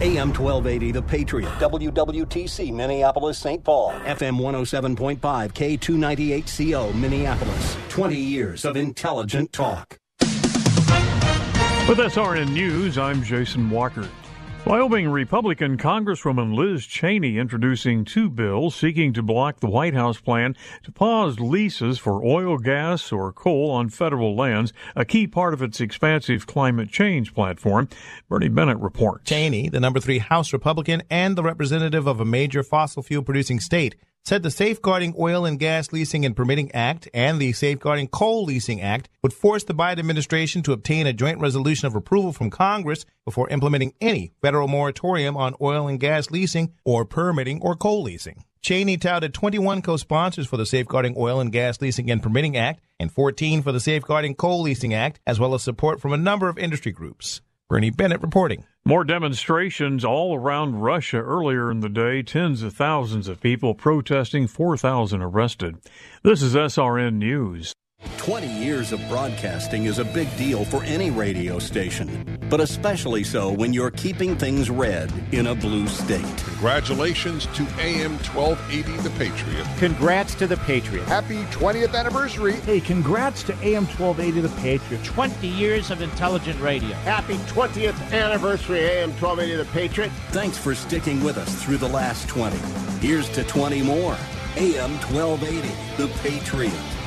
AM 1280, The Patriot, WWTC, Minneapolis, St. Paul, FM 107.5, K298CO, Minneapolis. 20 years of intelligent talk. With SRN News, I'm Jason Walker. Wyoming Republican Congresswoman Liz Cheney introducing two bills seeking to block the White House plan to pause leases for oil, gas, or coal on federal lands, a key part of its expansive climate change platform. Bernie Bennett reports. Cheney, the number three House Republican and the representative of a major fossil fuel producing state, said the Safeguarding Oil and Gas Leasing and Permitting Act and the Safeguarding Coal Leasing Act would force the Biden administration to obtain a joint resolution of approval from Congress before implementing any federal moratorium on oil and gas leasing or permitting or coal leasing. Cheney touted 21 co-sponsors for the Safeguarding Oil and Gas Leasing and Permitting Act and 14 for the Safeguarding Coal Leasing Act, as well as support from a number of industry groups. Bernie Bennett reporting. More demonstrations all around Russia earlier in the day. Tens of thousands of people protesting, 4,000 arrested. This is SRN News. 20 years of broadcasting is a big deal for any radio station, but especially so when you're keeping things red in a blue state. Congratulations to AM 1280 The Patriot. Congrats to The Patriot. Happy 20th anniversary. Hey, congrats to AM 1280 The Patriot. 20 years of intelligent radio. Happy 20th anniversary, AM 1280 The Patriot. Thanks for sticking with us through the last 20. Here's to 20 more. AM 1280 The Patriot.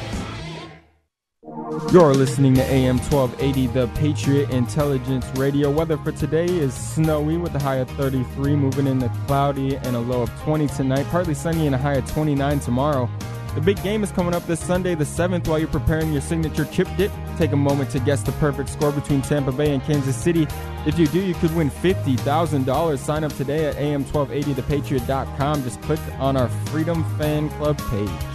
You're listening to AM 1280, the Patriot Intelligence Radio. Weather for today is snowy with a high of 33, moving into cloudy and a low of 20 tonight. Partly sunny and a high of 29 tomorrow. The big game is coming up this Sunday, the 7th, while you're preparing your signature chip dip. Take a moment to guess the perfect score between Tampa Bay and Kansas City. If you do, you could win $50,000. Sign up today at am1280thepatriot.com. Just click on our Freedom Fan Club page.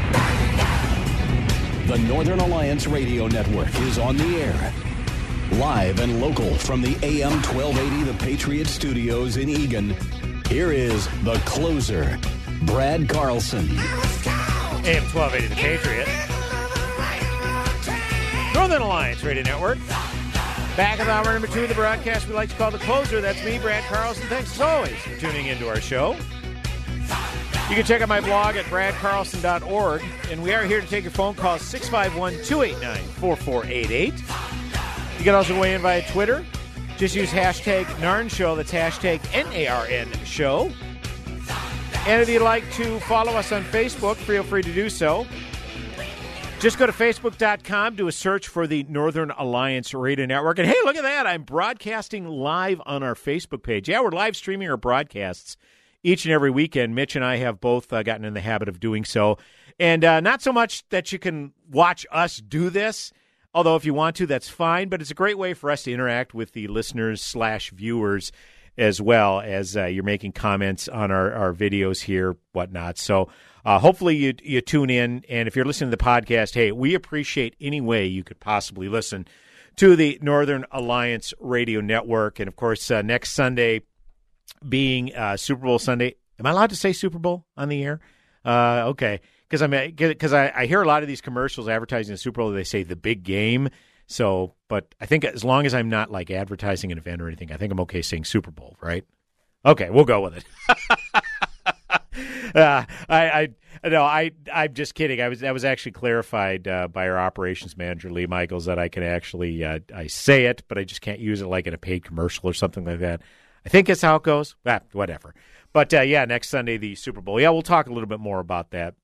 The Northern Alliance Radio Network is on the air. Live and local from the AM 1280 The Patriot Studios in Eagan. Here is the closer, Brad Carlson. AM 1280 The Patriot. Northern Alliance Radio Network. Back with hour number two of the broadcast we like to call the closer. That's me, Brad Carlson. Thanks as always for tuning into our show. You can check out my blog at bradcarlson.org. And we are here to take your phone calls 651 289 4488. You can also weigh in via Twitter. Just use hashtag NARN Show. That's hashtag N A R N Show. And if you'd like to follow us on Facebook, feel free to do so. Just go to facebook.com, do a search for the Northern Alliance Radio Network. And hey, look at that. I'm broadcasting live on our Facebook page. Yeah, we're live streaming our broadcasts each and every weekend. Mitch and I have both uh, gotten in the habit of doing so. And uh, not so much that you can watch us do this, although if you want to, that's fine. But it's a great way for us to interact with the listeners slash viewers as well as uh, you're making comments on our, our videos here, whatnot. So uh, hopefully you you tune in, and if you're listening to the podcast, hey, we appreciate any way you could possibly listen to the Northern Alliance Radio Network, and of course uh, next Sunday being uh, Super Bowl Sunday. Am I allowed to say Super Bowl on the air? Uh, okay, because I'm because I, I hear a lot of these commercials advertising the Super Bowl. They say the big game. So, but I think as long as I'm not like advertising an event or anything, I think I'm okay saying Super Bowl, right? Okay, we'll go with it. uh, I, I, no, I, I'm just kidding. I was that was actually clarified uh, by our operations manager Lee Michaels that I can actually uh, I say it, but I just can't use it like in a paid commercial or something like that. I think that's how it goes. Ah, whatever. But uh, yeah, next Sunday, the Super Bowl. Yeah, we'll talk a little bit more about that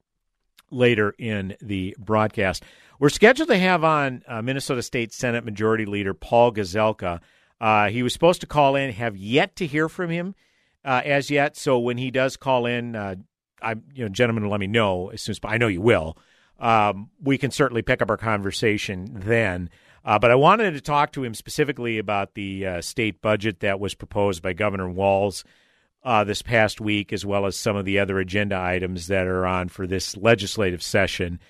later in the broadcast. We're scheduled to have on uh, Minnesota State Senate Majority Leader Paul Gazelka. Uh, he was supposed to call in, have yet to hear from him uh, as yet. So when he does call in, uh, I, you know, gentlemen, let me know as soon as I know you will. Um, we can certainly pick up our conversation then. Uh, but I wanted to talk to him specifically about the uh, state budget that was proposed by Governor Walz uh, this past week, as well as some of the other agenda items that are on for this legislative session.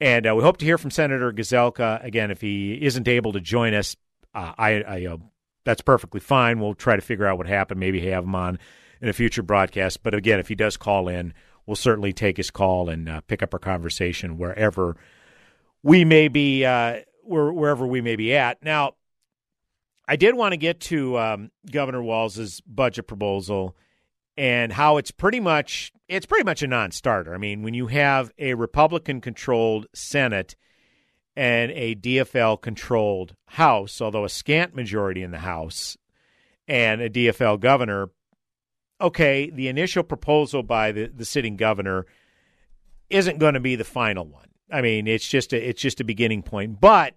And uh, we hope to hear from Senator Gazelka again. If he isn't able to join us, uh, I, I uh, that's perfectly fine. We'll try to figure out what happened. Maybe have him on in a future broadcast. But again, if he does call in, we'll certainly take his call and pick up our conversation wherever we may be, uh, wherever we may be at. Now, I did want to get to um, Governor Walz's budget proposal and how it's pretty much it's pretty much a non-starter. I mean, when you have a Republican-controlled Senate and a DFL-controlled House, although a scant majority in the House, and a DFL governor, okay, the initial proposal by the, the sitting governor isn't going to be the final one. I mean, it's just a, it's just a beginning point, but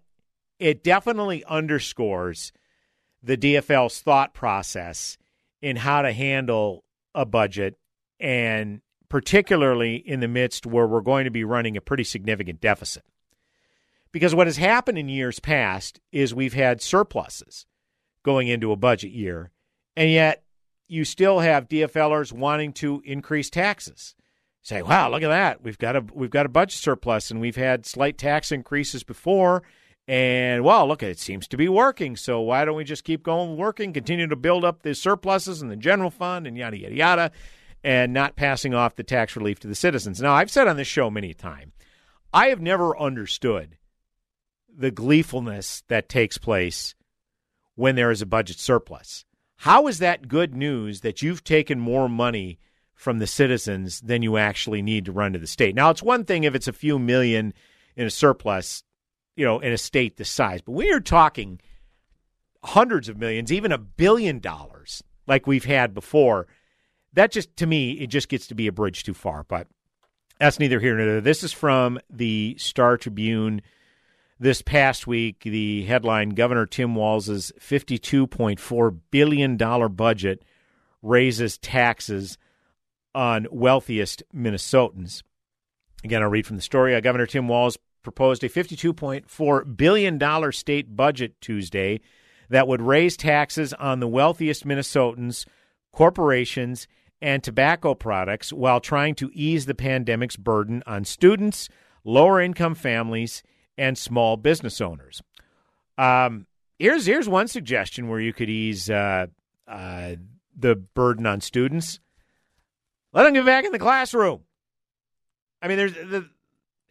it definitely underscores the DFL's thought process in how to handle a budget and particularly in the midst where we're going to be running a pretty significant deficit. Because what has happened in years past is we've had surpluses going into a budget year, and yet you still have DFLers wanting to increase taxes. Say, wow, look at that. We've got a we've got a budget surplus and we've had slight tax increases before. And well, look, it seems to be working. So why don't we just keep going working, continue to build up the surpluses in the general fund and yada yada yada, and not passing off the tax relief to the citizens. Now, I've said on this show many times, I have never understood the gleefulness that takes place when there is a budget surplus. How is that good news that you've taken more money from the citizens than you actually need to run to the state? Now, it's one thing if it's a few million in a surplus, you know, in a state this size, but we are talking hundreds of millions, even a billion dollars like we've had before. That just, to me, it just gets to be a bridge too far. But that's neither here nor there. This is from the Star Tribune this past week, the headline Governor Tim Walz's $52.4 billion budget raises taxes on wealthiest Minnesotans. Again, I'll read from the story. Uh, Governor Tim Walz proposed a $52.4 billion state budget Tuesday that would raise taxes on the wealthiest Minnesotans, corporations, and tobacco products while trying to ease the pandemic's burden on students, lower income families, and small business owners. Um, here's here's one suggestion where you could ease uh, uh, the burden on students. Let them get back in the classroom. I mean, there's the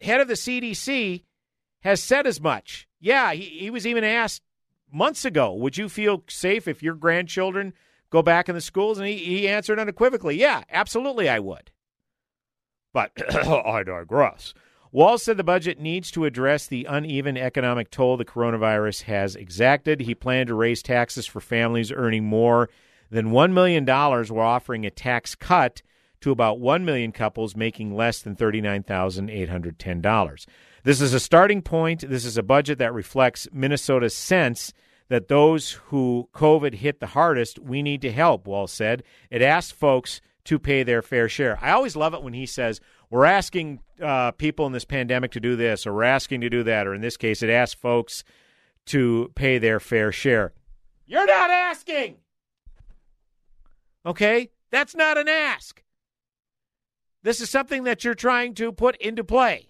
head of the CDC has said as much. Yeah, he, he was even asked months ago, would you feel safe if your grandchildren go back in the schools? And he, he answered unequivocally, yeah, absolutely I would. But I digress. Walz said the budget needs to address the uneven economic toll the coronavirus has exacted. He planned to raise taxes for families earning more than $1 million while offering a tax cut to about 1 million couples making less than $39,810. This is a starting point. This is a budget that reflects Minnesota's sense that those who COVID hit the hardest, we need to help, Walz said. It asks folks to pay their fair share. I always love it when he says, we're asking uh, people in this pandemic to do this, or we're asking to do that, or in this case, it asks folks to pay their fair share. You're not asking. Okay? That's not an ask. This is something that you're trying to put into play.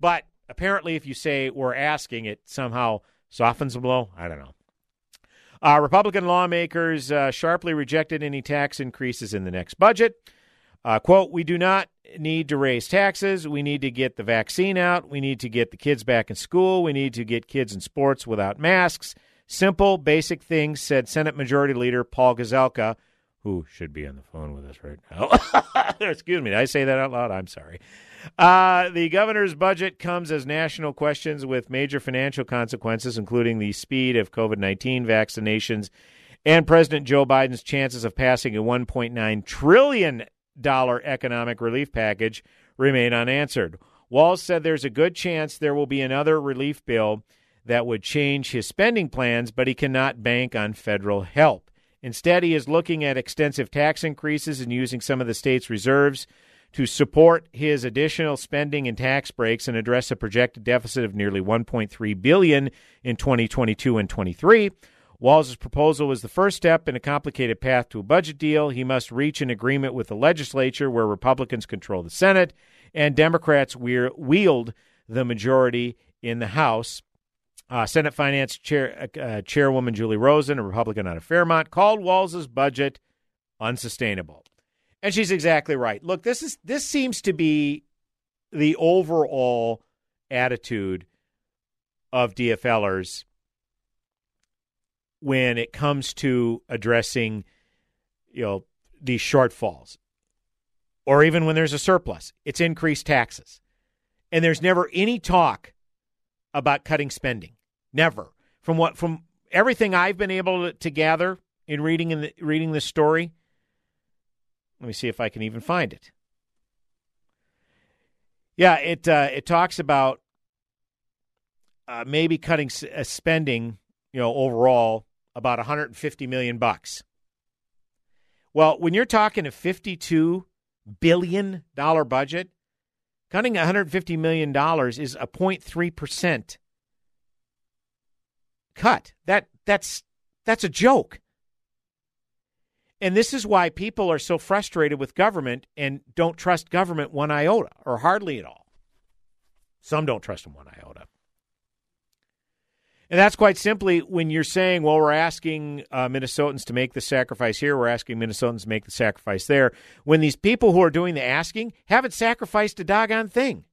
But apparently, if you say we're asking, it somehow softens the blow. I don't know. Uh, Republican lawmakers uh, sharply rejected any tax increases in the next budget. Uh, quote, we do not need to raise taxes. We need to get the vaccine out. We need to get the kids back in school. We need to get kids in sports without masks. Simple, basic things, said Senate Majority Leader Paul Gazelka, who should be on the phone with us right now. Excuse me, did I say that out loud? I'm sorry. Uh, the governor's budget comes as national questions with major financial consequences, including the speed of COVID 19 vaccinations And President Joe Biden's chances of passing a $1.9 trillion economic relief package remain unanswered. Walz said there's a good chance there will be another relief bill that would change his spending plans, but he cannot bank on federal help. Instead, he is looking at extensive tax increases and using some of the state's reserves to support his additional spending and tax breaks and address a projected deficit of nearly 1.3 billion in 2022 and 23. Walz's proposal was the first step in a complicated path to a budget deal. He must reach an agreement with the legislature, where Republicans control the Senate and Democrats wield the majority in the House. Uh, Senate Finance Chair, uh, Chairwoman Julie Rosen, a Republican out of Fairmont, called Walz's budget unsustainable. And she's exactly right. Look, this is this seems to be the overall attitude of DFLers when it comes to addressing, you know, these shortfalls. Or even when there's a surplus, it's increased taxes. And there's never any talk about cutting spending. Never. From what from everything I've been able to, to gather in reading in the, reading this story, let me see if I can even find it. Yeah, it uh, it talks about uh, maybe cutting uh, spending, you know, overall about 150 million bucks. Well, when you're talking a 52 billion dollar budget, cutting 150 million dollars is a 0.3 percent cut. That that's that's a joke. And this is why people are so frustrated with government and don't trust government one iota or hardly at all. Some don't trust them one iota. And that's quite simply when you're saying, well, we're asking uh, Minnesotans to make the sacrifice here, we're asking Minnesotans to make the sacrifice there, when these people who are doing the asking haven't sacrificed a doggone thing.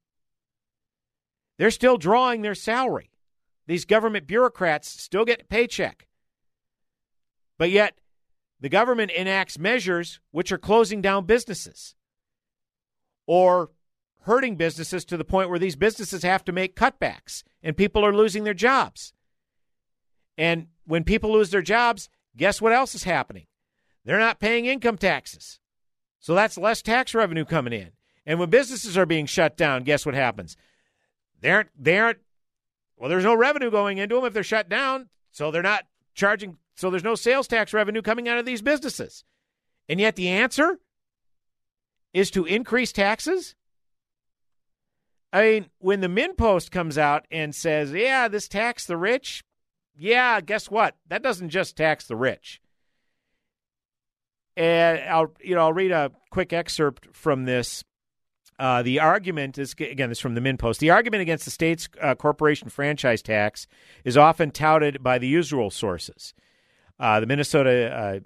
They're still drawing their salary. These government bureaucrats still get a paycheck. But yet, the government enacts measures which are closing down businesses or hurting businesses to the point where these businesses have to make cutbacks and people are losing their jobs. And when people lose their jobs, guess what else is happening? They're not paying income taxes. So that's less tax revenue coming in. And when businesses are being shut down, guess what happens? They aren't, they aren't, well, there's no revenue going into them if they're shut down. So they're not charging so there's no sales tax revenue coming out of these businesses. And yet the answer is to increase taxes? I mean, when the MinnPost comes out and says, yeah, this tax the rich, yeah, guess what? That doesn't just tax the rich. And I'll, you know, I'll read a quick excerpt from this. Uh, the argument is again, this is from the MinnPost. The argument against the state's uh, corporation franchise tax is often touted by the usual sources uh, the Minnesota uh,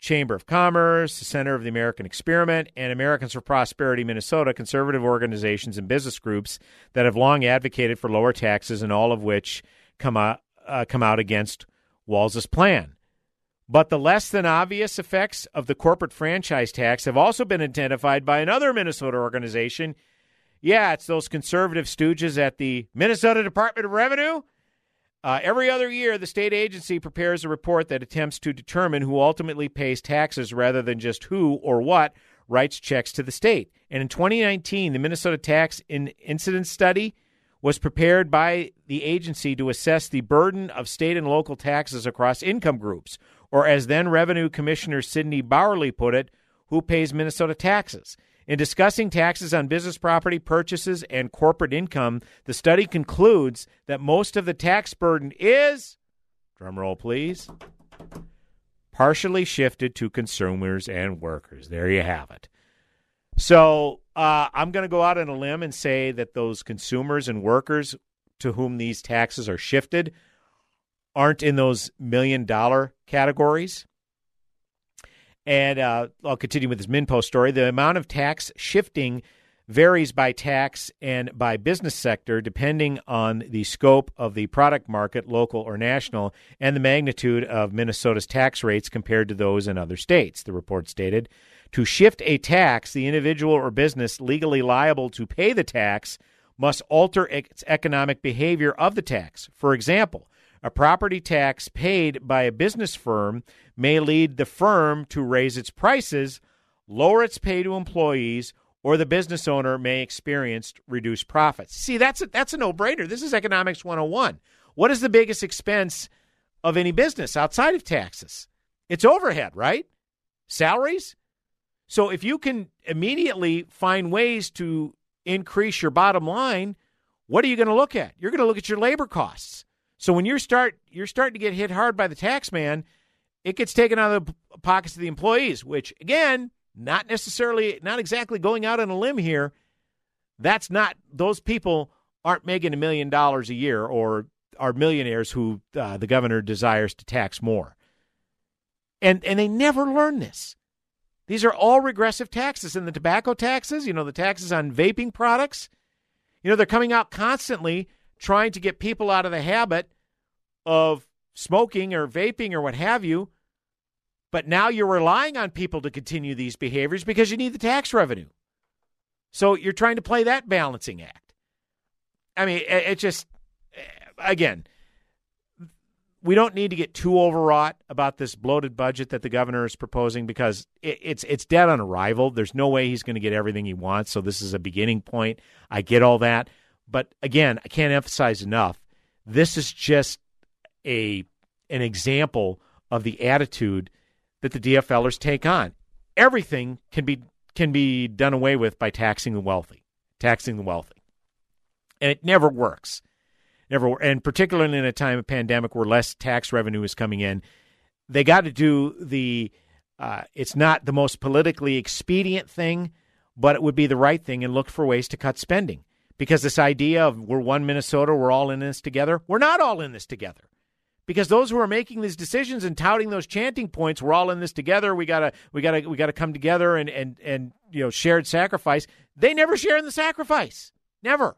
Chamber of Commerce, the Center of the American Experiment, and Americans for Prosperity Minnesota, conservative organizations and business groups that have long advocated for lower taxes, and all of which come out, uh, come out against Walz's plan. But the less than obvious effects of the corporate franchise tax have also been identified by another Minnesota organization. Yeah, it's those conservative stooges at the Minnesota Department of Revenue uh, every other year, the state agency prepares a report that attempts to determine who ultimately pays taxes rather than just who or what writes checks to the state. And in 2019, the Minnesota Tax in Incidence Study was prepared by the agency to assess the burden of state and local taxes across income groups, or as then Revenue Commissioner Cynthia Bauerly put it, who pays Minnesota taxes. In discussing taxes on business property purchases and corporate income, the study concludes that most of the tax burden is, drumroll please, partially shifted to consumers and workers. There you have it. So uh, I'm going to go out on a limb and say that those consumers and workers to whom these taxes are shifted aren't in those million dollar categories. And uh, I'll continue with this MinnPost story. The amount of tax shifting varies by tax and by business sector depending on the scope of the product market, local or national, and the magnitude of Minnesota's tax rates compared to those in other states, the report stated. To shift a tax, the individual or business legally liable to pay the tax must alter its economic behavior of the tax. For example, A property tax paid by a business firm may lead the firm to raise its prices, lower its pay to employees, or the business owner may experience reduced profits. See, that's a, that's a no-brainer. This is economics 101. What is the biggest expense of any business outside of taxes? It's overhead, right? Salaries. So if you can immediately find ways to increase your bottom line, what are you going to look at? You're going to look at your labor costs. So when you start you're starting to get hit hard by the tax man, it gets taken out of the pockets of the employees, which again, not necessarily not exactly going out on a limb here. That's not those people aren't making a million dollars a year or are millionaires who uh, the governor desires to tax more. And and they never learn this. These are all regressive taxes and the tobacco taxes, you know, the taxes on vaping products. You know, they're coming out constantly trying to get people out of the habit of smoking or vaping or what have you. But now you're relying on people to continue these behaviors because you need the tax revenue. So you're trying to play that balancing act. I mean, it, just, again, we don't need to get too overwrought about this bloated budget that the governor is proposing because it, it's it's dead on arrival. There's no way he's going to get everything he wants. So this is a beginning point. I get all that, but again, I can't emphasize enough. This is just a an example of the attitude that the DFLers take on. Everything can be can be done away with by taxing the wealthy, taxing the wealthy, and it never works. Never, and particularly in a time of pandemic where less tax revenue is coming in, they got to do the. Uh, it's not the most politically expedient thing, but it would be the right thing, and look for ways to cut spending. Because this idea of we're one Minnesota, we're all in this together, we're not all in this together. Because those who are making these decisions and touting those chanting points we're all in this together we gotta we gotta we gotta come together and and and you know shared sacrifice they never share in the sacrifice. Never.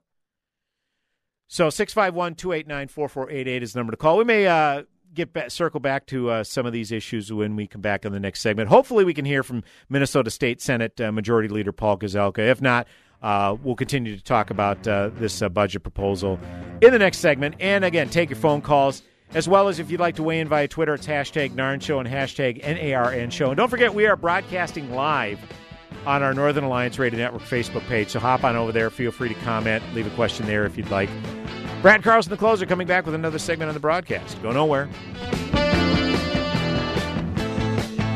So 651-289-4488 is the number to call. We may uh, get back, circle back to uh, some of these issues when we come back in the next segment. Hopefully we can hear from minnesota state senate uh, majority leader paul gazelka. If not uh, we'll continue to talk about uh, this uh, budget proposal in the next segment. And again, take your phone calls as well as if you'd like to weigh in via Twitter, it's hashtag NARN Show and hashtag NARN Show. And don't forget, we are broadcasting live on our Northern Alliance Radio Network Facebook page. So hop on over there. Feel free to comment, leave a question there if you'd like. Brad Carlson, the closer, coming back with another segment on the broadcast. Go nowhere.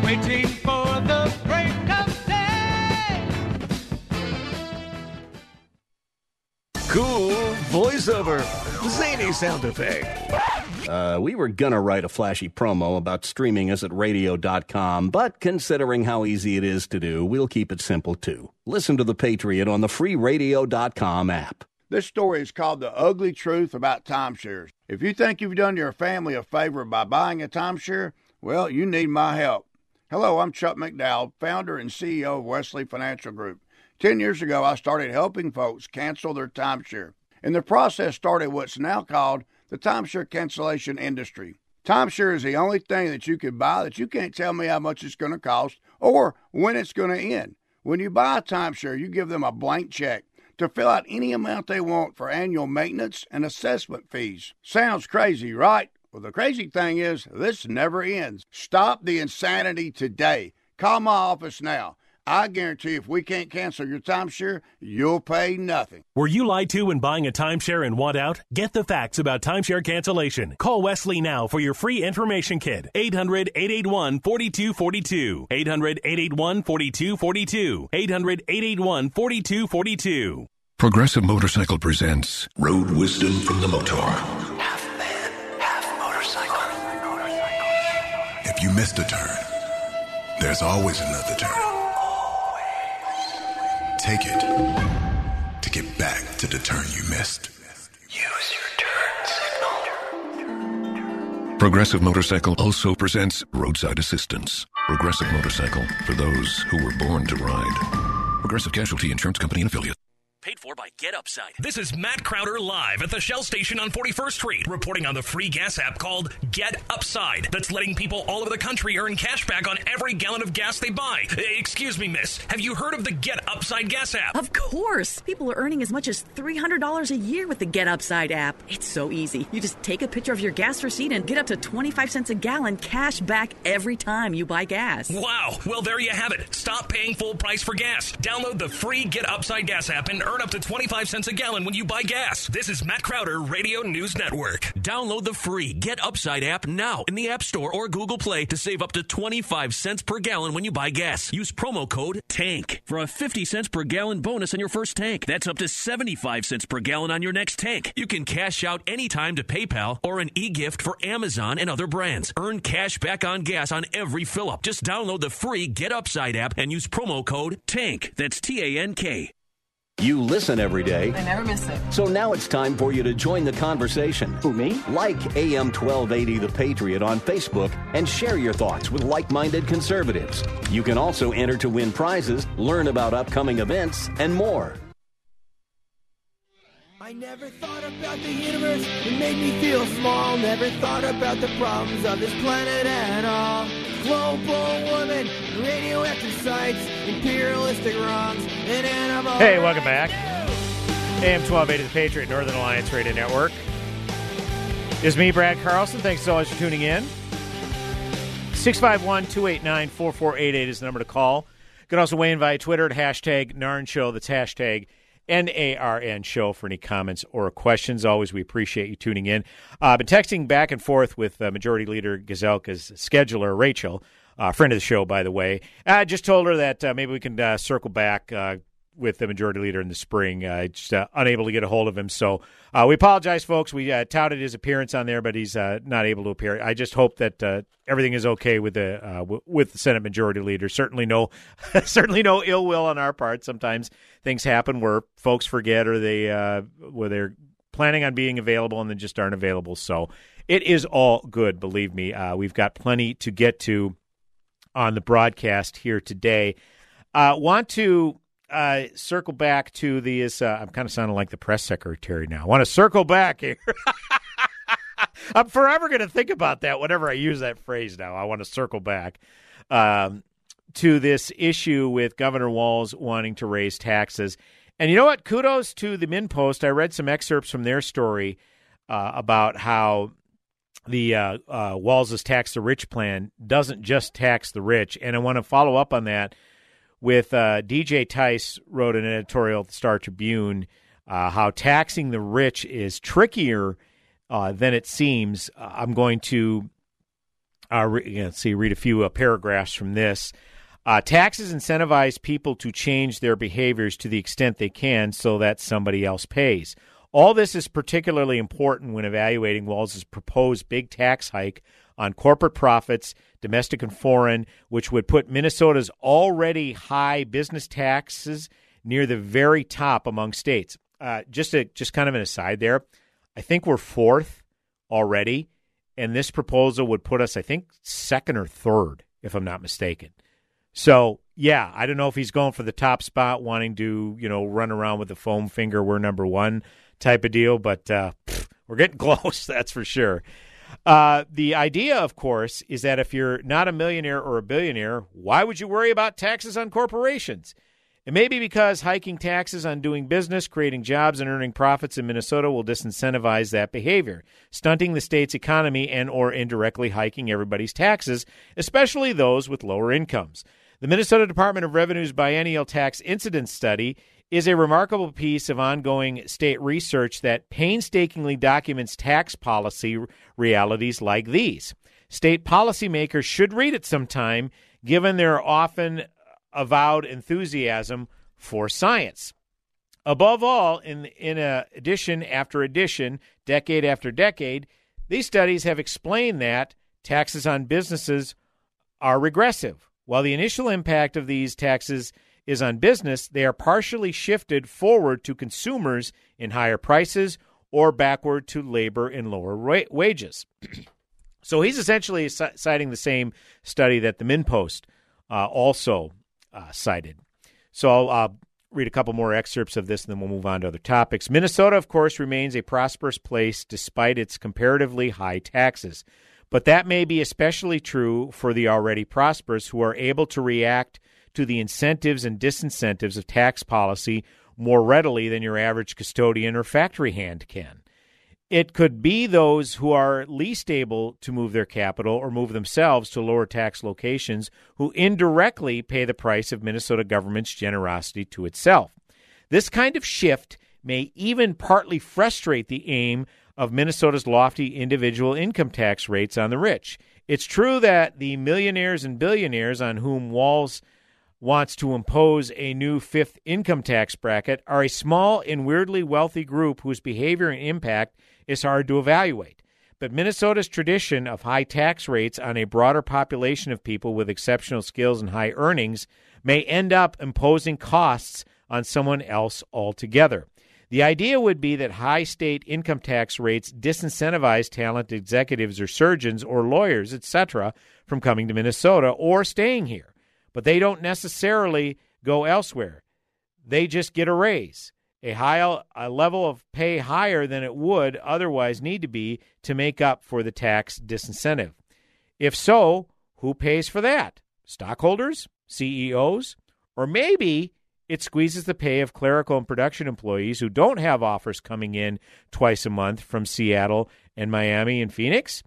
Waiting for the break Cool voiceover, zany sound effect. Uh, we were gonna write a flashy promo about streaming us at radio.com, but considering how easy it is to do, we'll keep it simple too. Listen to The Patriot on the free radio.com app. This story is called The Ugly Truth About Timeshares. If you think you've done your family a favor by buying a timeshare, well, you need my help. Hello, I'm Chuck McDowell, founder and CEO of Wesley Financial Group. Ten years ago, I started helping folks cancel their timeshare. And the process started what's now called the timeshare cancellation industry. Timeshare is the only thing that you can buy that you can't tell me how much it's going to cost or when it's going to end. When you buy a timeshare, you give them a blank check to fill out any amount they want for annual maintenance and assessment fees. Sounds crazy, right? Well, the crazy thing is, this never ends. Stop the insanity today. Call my office now. I guarantee if we can't cancel your timeshare, you'll pay nothing. Were you lied to when buying a timeshare and want out? Get the facts about timeshare cancellation. Call Wesley now for your free information kit. 800 881 4242. 800 881 4242. 800 881 4242. Progressive Motorcycle presents Road Wisdom from the Motor. Half man, half motorcycle. If you missed a turn, there's always another turn take it to get back to the turn you missed. Use your turn signal. Progressive Motorcycle also presents roadside assistance. Progressive Motorcycle for those who were born to ride. Progressive Casualty Insurance Company and affiliate. Paid for for by Get Upside. This is Matt Crowder live at the Shell station on 41st Street, reporting on the free gas app called Get Upside that's letting people all over the country earn cash back on every gallon of gas they buy. Eh, Excuse me, miss. Have you heard of the Get Upside gas app? Of course. People are earning as much as $300 a year with the Get Upside app. It's so easy. You just take a picture of your gas receipt and get up to 25 cents a gallon cash back every time you buy gas. Wow. Well, there you have it. Stop paying full price for gas. Download the free Get Upside gas app and earn up to 25 cents a gallon when you buy gas. This is Matt Crowder Radio News Network. Download the free Get Upside app now in the App Store or Google Play to save up to 25 cents per gallon when you buy gas. Use promo code TANK for a 50 cents per gallon bonus on your first tank. That's up to 75 cents per gallon on your next tank. You can cash out anytime to PayPal or an e-gift for Amazon and other brands. Earn cash back on gas on every fill up. Just download the free Get Upside app and use promo code TANK. That's T A N K. You listen every day. I never miss it. So now it's time for you to join the conversation. Who, me? Like AM 1280 The Patriot on Facebook and share your thoughts with like minded conservatives. You can also enter to win prizes, learn about upcoming events, and more. I never thought about the universe, it made me feel small. Never thought about the problems of this planet at all. Global warming, radioactive sites, imperialistic wrongs, and animal. Hey, welcome back. AM 1280 The Patriot, Northern Alliance Radio Network. Is me, Brad Carlson. Thanks so much for tuning in. 651 289 4488 is the number to call. You can also weigh in via Twitter at hashtag NARN Show. That's hashtag N A R N Show for any comments or questions. Always, we appreciate you tuning in. I've uh, been texting back and forth with uh, Majority Leader Gazelka's scheduler, Rachel, uh, friend of the show, by the way. I just told her that uh, maybe we can uh, circle back uh, with the Majority Leader in the spring. Uh, just unable to get a hold of him. So we apologize, folks. We touted his appearance on there, but he's not able to appear. I just hope that everything is okay with the w- with the Senate Majority Leader. Certainly no, certainly no ill will on our part. Sometimes things happen where folks forget or they uh, where they're planning on being available and then just aren't available. So it is all good, believe me. Uh, we've got plenty to get to on the broadcast here today. Uh, want to uh, circle back to this. Uh, I'm kind of sounding like the press secretary now. I want to circle back here. I'm forever going to think about that whenever I use that phrase now. I want to circle back. Um, to this issue with Governor Walz wanting to raise taxes. And you know what? Kudos to the MinnPost. I read some excerpts from their story uh, about how the uh, uh, Walz's tax the rich plan doesn't just tax the rich. And I want to follow up on that with uh, DJ Tice wrote an editorial at the Star Tribune uh, how taxing the rich is trickier uh, than it seems. I'm going to re- see read a few paragraphs from this. Uh, taxes incentivize people to change their behaviors to the extent they can so that somebody else pays. All this is particularly important when evaluating Walz's proposed big tax hike on corporate profits, domestic and foreign, which would put Minnesota's already high business taxes near the very top among states. Uh, just just kind of an aside there, I think we're fourth already, and this proposal would put us, I think, second or third, if I'm not mistaken. So yeah, I don't know if he's going for the top spot, wanting to you know run around with the foam finger. We're number one type of deal, but uh, pff, we're getting close. That's for sure. Uh, the idea, of course, is that if you're not a millionaire or a billionaire, why would you worry about taxes on corporations? It may be because hiking taxes on doing business, creating jobs, and earning profits in Minnesota will disincentivize that behavior, stunting the state's economy and or indirectly hiking everybody's taxes, especially those with lower incomes. The Minnesota Department of Revenue's biennial tax incidence study is a remarkable piece of ongoing state research that painstakingly documents tax policy realities like these. State policymakers should read it sometime, given their often avowed enthusiasm for science. Above all, in, in a edition after edition, decade after decade, these studies have explained that taxes on businesses are regressive while the initial impact of these taxes is on business, they are partially shifted forward to consumers in higher prices or backward to labor in lower wa- wages. so he's essentially citing the same study that the MinnPost uh, also uh, cited. So I'll uh, read a couple more excerpts of this and then we'll move on to other topics. Minnesota, of course, remains a prosperous place despite its comparatively high taxes. But that may be especially true for the already prosperous who are able to react to the incentives and disincentives of tax policy more readily than your average custodian or factory hand can. It could be those who are least able to move their capital or move themselves to lower tax locations who indirectly pay the price of Minnesota government's generosity to itself. This kind of shift may even partly frustrate the aim of Minnesota's lofty individual income tax rates on the rich. It's true that the millionaires and billionaires on whom Walz wants to impose a new fifth income tax bracket are a small and weirdly wealthy group whose behavior and impact is hard to evaluate. But Minnesota's tradition of high tax rates on a broader population of people with exceptional skills and high earnings may end up imposing costs on someone else altogether. The idea would be that high state income tax rates disincentivize talented executives or surgeons or lawyers, etc., from coming to Minnesota or staying here. But they don't necessarily go elsewhere. They just get a raise a high a level of pay higher than it would otherwise need to be to make up for the tax disincentive. If so, who pays for that? Stockholders, CEOs, or maybe it squeezes the pay of clerical and production employees who don't have offers coming in twice a month from Seattle and Miami and Phoenix.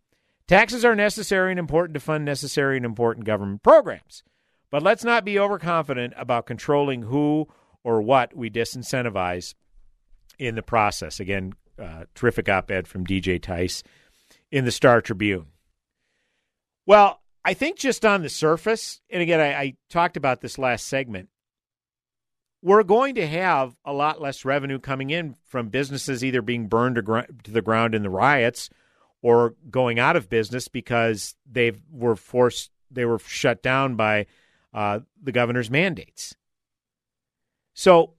Taxes are necessary and important to fund necessary and important government programs. But let's not be overconfident about controlling who or what we disincentivize in the process. Again, uh, terrific op ed from DJ Tice in the Star Tribune. Well, I think just on the surface, and again, I, I talked about this last segment, we're going to have a lot less revenue coming in from businesses either being burned to, gr- to the ground in the riots or going out of business because they were forced, they were shut down by uh, the governor's mandates. So,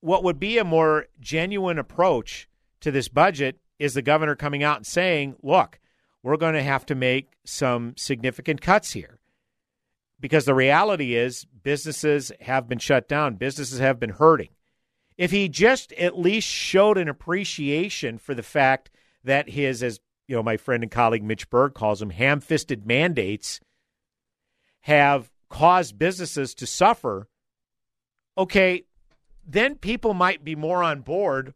what would be a more genuine approach to this budget is the governor coming out and saying, look, we're going to have to make some significant cuts here. Because the reality is, businesses have been shut down, businesses have been hurting. If he just at least showed an appreciation for the fact that his, as you know, my friend and colleague Mitch Berg calls them, ham fisted mandates have caused businesses to suffer, okay, then people might be more on board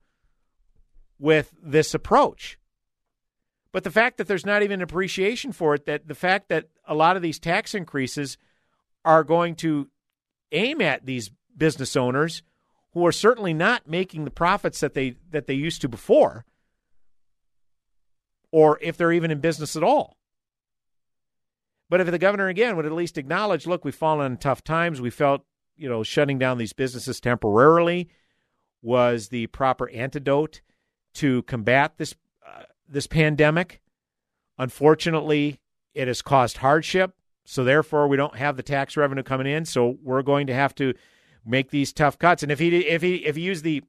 with this approach. But the fact that there's not even appreciation for it, that the fact that a lot of these tax increases are going to aim at these business owners who are certainly not making the profits that they that they used to before or if they're even in business at all. But if the governor again would at least acknowledge, look, we've fallen in tough times, we felt you know, shutting down these businesses temporarily was the proper antidote to combat this uh, this pandemic. Unfortunately, it has caused hardship, so therefore we don't have the tax revenue coming in. So we're going to have to make these tough cuts. And if he if he if he used the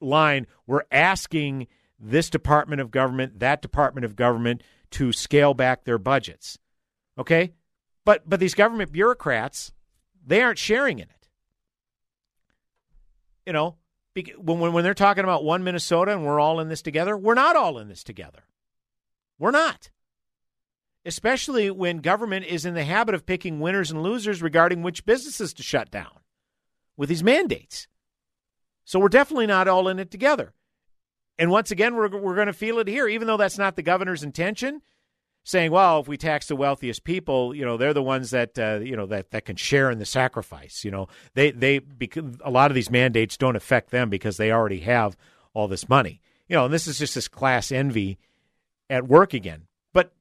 line, we're asking this department of government, that department of government to scale back their budgets. Okay? But but these government bureaucrats, they aren't sharing in it you know, when, when they're talking about one Minnesota and we're all in this together, we're not all in this together. We're not. Especially when government is in the habit of picking winners and losers regarding which businesses to shut down with these mandates. So we're definitely not all in it together. And once again, we're, we're going to feel it here, even though that's not the governor's intention saying, well, if we tax the wealthiest people, you know, they're the ones that uh, you know that that can share in the sacrifice. You know, they they a lot of these mandates don't affect them because they already have all this money. You know, and this is just this class envy at work again, but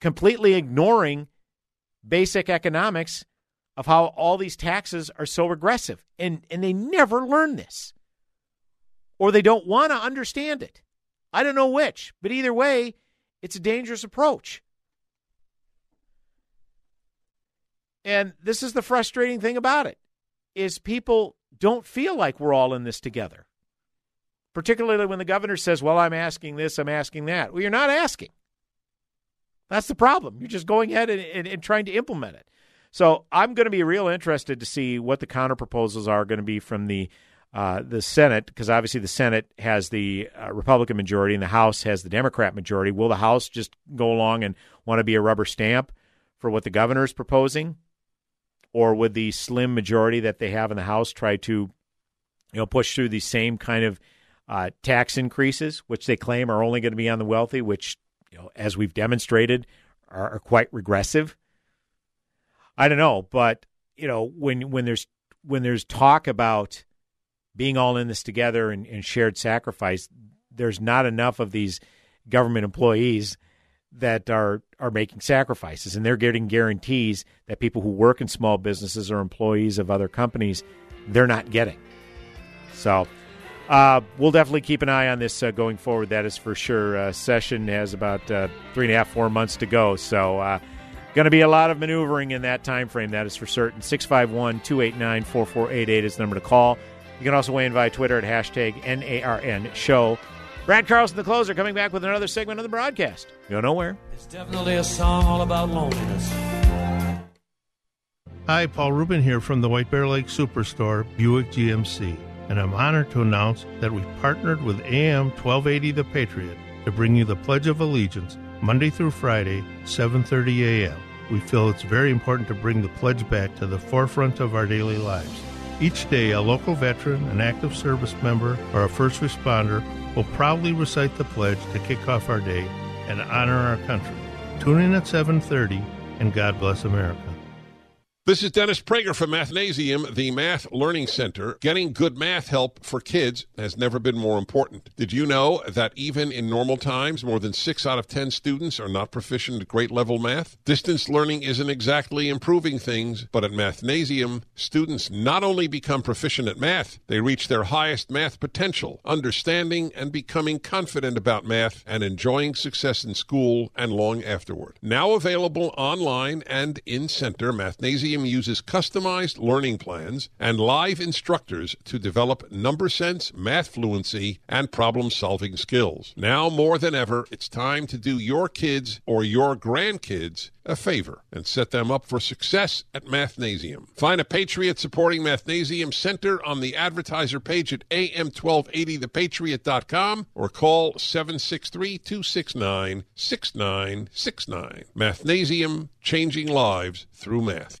completely ignoring basic economics of how all these taxes are so regressive, and and they never learn this, or they don't want to understand it. I don't know which, but either way, it's a dangerous approach. And this is the frustrating thing about it is people don't feel like we're all in this together. Particularly when the governor says, "Well, I'm asking this, I'm asking that." Well, you're not asking. That's the problem. You're just going ahead and, and, and trying to implement it. So I'm going to be real interested to see what the counter proposals are going to be from the uh, the Senate, because obviously the Senate has the uh, Republican majority and the House has the Democrat majority. Will the House just go along and want to be a rubber stamp for what the governor is proposing? Or would the slim majority that they have in the House try to, you know, push through these same kind of uh, tax increases, which they claim are only going to be on the wealthy, which, you know, as we've demonstrated, are, are quite regressive? I don't know, but you know, when when there's when there's talk about being all in this together and, and shared sacrifice, there's not enough of these government employees that are are making sacrifices and they're getting guarantees that people who work in small businesses or employees of other companies they're not getting. So uh, we'll definitely keep an eye on this uh, going forward that is for sure. Uh, session has about uh, three and a half four months to go so uh, going to be a lot of maneuvering in that time frame that is for certain. 651-289-4488 is the number to call. You can also weigh in via twitter at hashtag narn show Brad Carlson, the closer, coming back with another segment of the broadcast. Go nowhere. It's definitely a song all about loneliness. Hi, Paul Rubin here from the White Bear Lake Superstore, Buick GMC, and I'm honored to announce that we've partnered with AM 1280 The Patriot to bring you the Pledge of Allegiance Monday through Friday, 7:30 a.m. We feel it's very important to bring the pledge back to the forefront of our daily lives. Each day, a local veteran, an active service member, or a first responder will proudly recite the pledge to kick off our day and honor our country. Tune in at 7:30 and God bless America. This is Dennis Prager from Mathnasium, the Math Learning Center. Getting good math help for kids has never been more important. Did you know that even in normal times, more than 6 out of 10 students are not proficient at grade level math? Distance learning isn't exactly improving things, but at Mathnasium, students not only become proficient at math, they reach their highest math potential, understanding and becoming confident about math and enjoying success in school and long afterward. Now available online and in center, Mathnasium uses customized learning plans and live instructors to develop number sense, math fluency, and problem solving skills. Now more than ever, it's time to do your kids or your grandkids a favor and set them up for success at Mathnasium. Find a Patriot supporting Mathnasium Center on the advertiser page at am1280thepatriot.com or call 763 269 6969. Mathnasium, changing lives through math.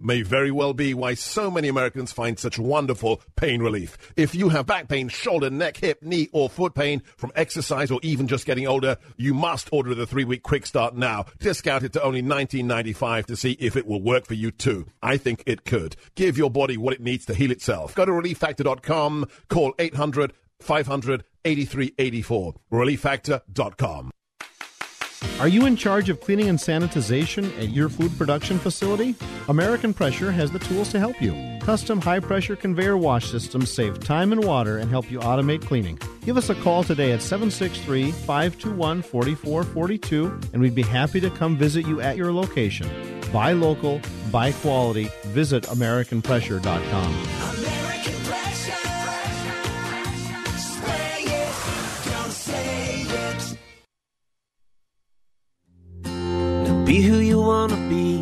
may very well be why so many Americans find such wonderful pain relief. If you have back pain, shoulder, neck, hip, knee, or foot pain from exercise or even just getting older, you must order the three week quick start now. Discount it to only $19.95 to see if it will work for you too. I think it could. Give your body what it needs to heal itself. Go to relieffactor.com, call 800 500 8384. Relieffactor.com. Are you in charge of cleaning and sanitization at your food production facility? American Pressure has the tools to help you. Custom high pressure conveyor wash systems save time and water and help you automate cleaning. Give us a call today at 763 521 4442 and we'd be happy to come visit you at your location. Buy local, buy quality. Visit AmericanPressure.com. be who you want to be.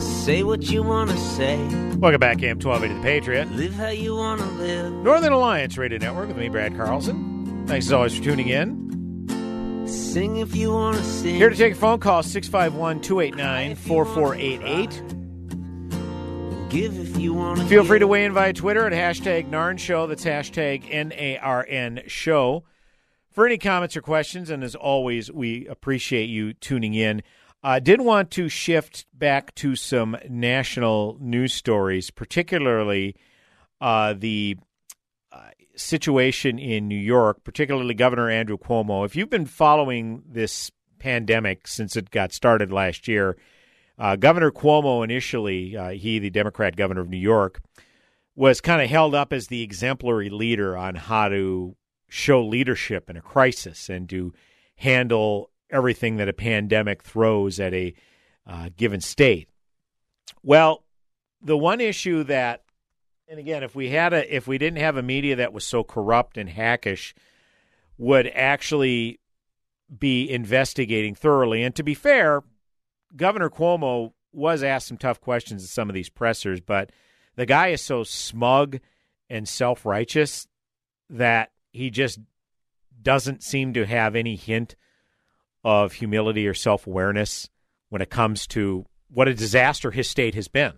Say what you want to say. Welcome back, AM 1280 The Patriot. Live how you want to live. Northern Alliance Radio Network with me, Brad Carlson. Thanks as always for tuning in. Sing if you want to sing. Here to take a phone call 651 289 4488. Give if you want to. Feel free to weigh in via Twitter at hashtag NARN Show. That's hashtag N A R N Show. For any comments or questions, and as always, we appreciate you tuning in. I uh, did want to shift back to some national news stories, particularly uh, the uh, situation in New York, particularly Governor Andrew Cuomo. If you've been following this pandemic since it got started last year, Uh, governor Cuomo initially, uh, he, the Democrat governor of New York, was kind of held up as the exemplary leader on how to show leadership in a crisis and to handle everything that a pandemic throws at a uh, given state. Well, the one issue that, and again, if we had a, if we didn't have a media that was so corrupt and hackish, would actually be investigating thoroughly. And to be fair, Governor Cuomo was asked some tough questions in some of these pressers, but the guy is so smug and self righteous that he just doesn't seem to have any hint of humility or self awareness when it comes to what a disaster his state has been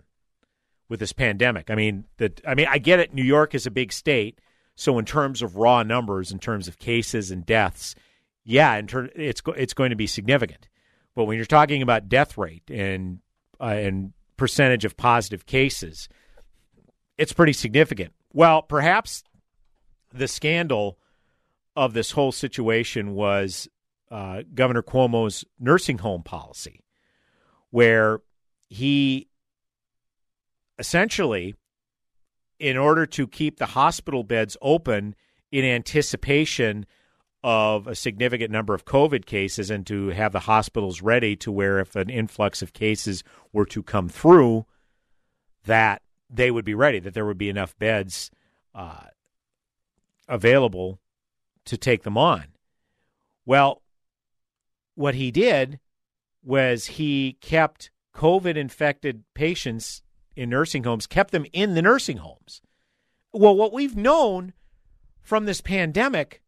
with this pandemic. I mean, that I mean, I get it. New York is a big state, so in terms of raw numbers, in terms of cases and deaths, yeah, in ter- it's it's going to be significant. But when you're talking about death rate and uh, and percentage of positive cases, it's pretty significant. Well, perhaps the scandal of this whole situation was uh, Governor Cuomo's nursing home policy, where he essentially, in order to keep the hospital beds open in anticipation of a significant number of COVID cases and to have the hospitals ready to where if an influx of cases were to come through, that they would be ready, that there would be enough beds uh, available to take them on. Well, what he did was he kept COVID infected patients in nursing homes, kept them in the nursing homes. Well, what we've known from this pandemic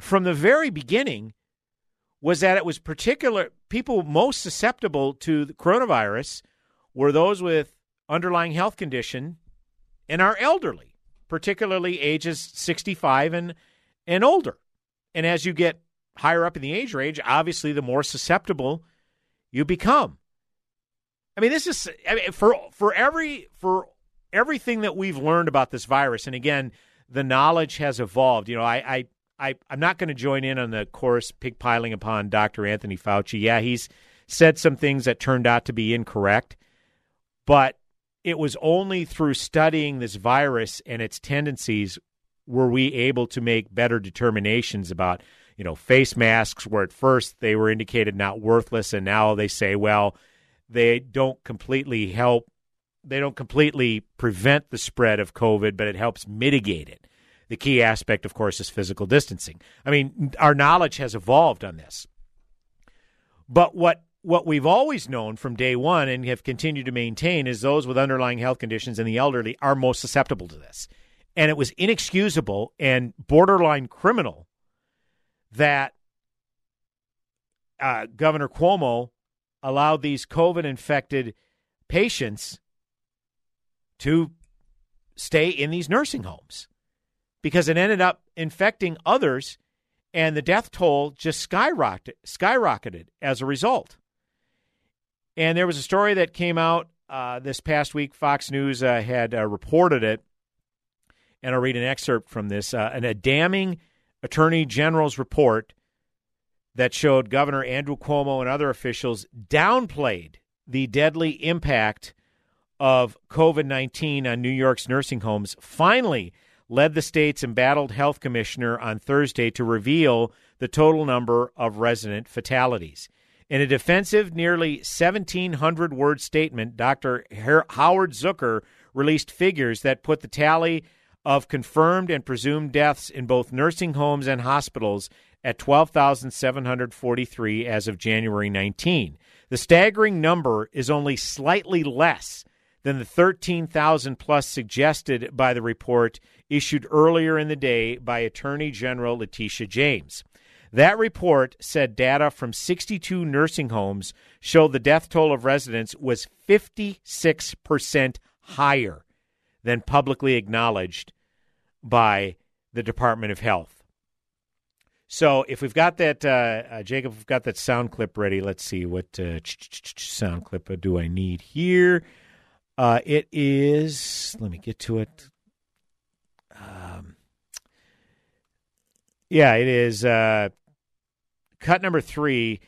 from the very beginning was that it was particular people most susceptible to the coronavirus were those with underlying health condition and are elderly, particularly ages 65 and and older. And as you get higher up in the age range, obviously the more susceptible you become. I mean, this is I mean, for for every for everything that we've learned about this virus, and again, the knowledge has evolved. You know, I, I I, I'm not going to join in on the course pig piling upon Dr. Anthony Fauci. Yeah, he's said some things that turned out to be incorrect, but it was only through studying this virus and its tendencies were we able to make better determinations about, you know, face masks where at first they were indicated not worthless and now they say, well, they don't completely help they don't completely prevent the spread of COVID, but it helps mitigate it. The key aspect, of course, is physical distancing. I mean, our knowledge has evolved on this. But what what we've always known from day one and have continued to maintain is those with underlying health conditions and the elderly are most susceptible to this. And it was inexcusable and borderline criminal that uh, Governor Cuomo allowed these COVID infected patients to stay in these nursing homes because it ended up infecting others and the death toll just skyrocketed, skyrocketed as a result. And there was a story that came out uh, this past week. Fox News uh, had uh, reported it, and I'll read an excerpt from this. Uh, an, a damning Attorney General's report that showed Governor Andrew Cuomo and other officials downplayed the deadly impact of COVID 19 on New York's nursing homes finally led the state's embattled health commissioner on Thursday to reveal the total number of resident fatalities. In a defensive, nearly 1,700 word statement, Dr. Howard Zucker released figures that put the tally of confirmed and presumed deaths in both nursing homes and hospitals at 12,743 as of January 19. The staggering number is only slightly less than the 13,000 plus suggested by the report issued earlier in the day by Attorney General Letitia James. That report said data from 62 nursing homes showed the death toll of residents was 56% higher than publicly acknowledged by the Department of Health. So, if we've got that, uh, uh, Jacob, we've got that sound clip ready. Let's see what uh, sound clip do I need here. Uh, it is. Let me get to it. Um, yeah, it is uh, cut number three.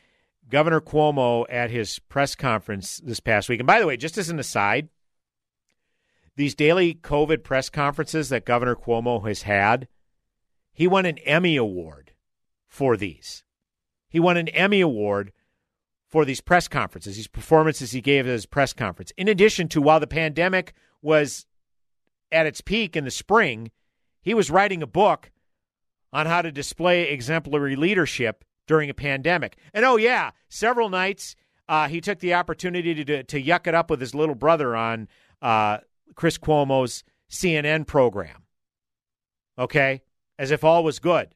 Governor Cuomo at his press conference this past week. And by the way, just as an aside, these daily COVID press conferences that Governor Cuomo has had, he won an Emmy Award for these. He won an Emmy Award for these press conferences, these performances he gave at his press conference. In addition to while the pandemic was at its peak in the spring, he was writing a book on how to display exemplary leadership during a pandemic. And oh, yeah, several nights uh, he took the opportunity to, to yuck it up with his little brother on uh, Chris Cuomo's CNN program. Okay? As if all was good.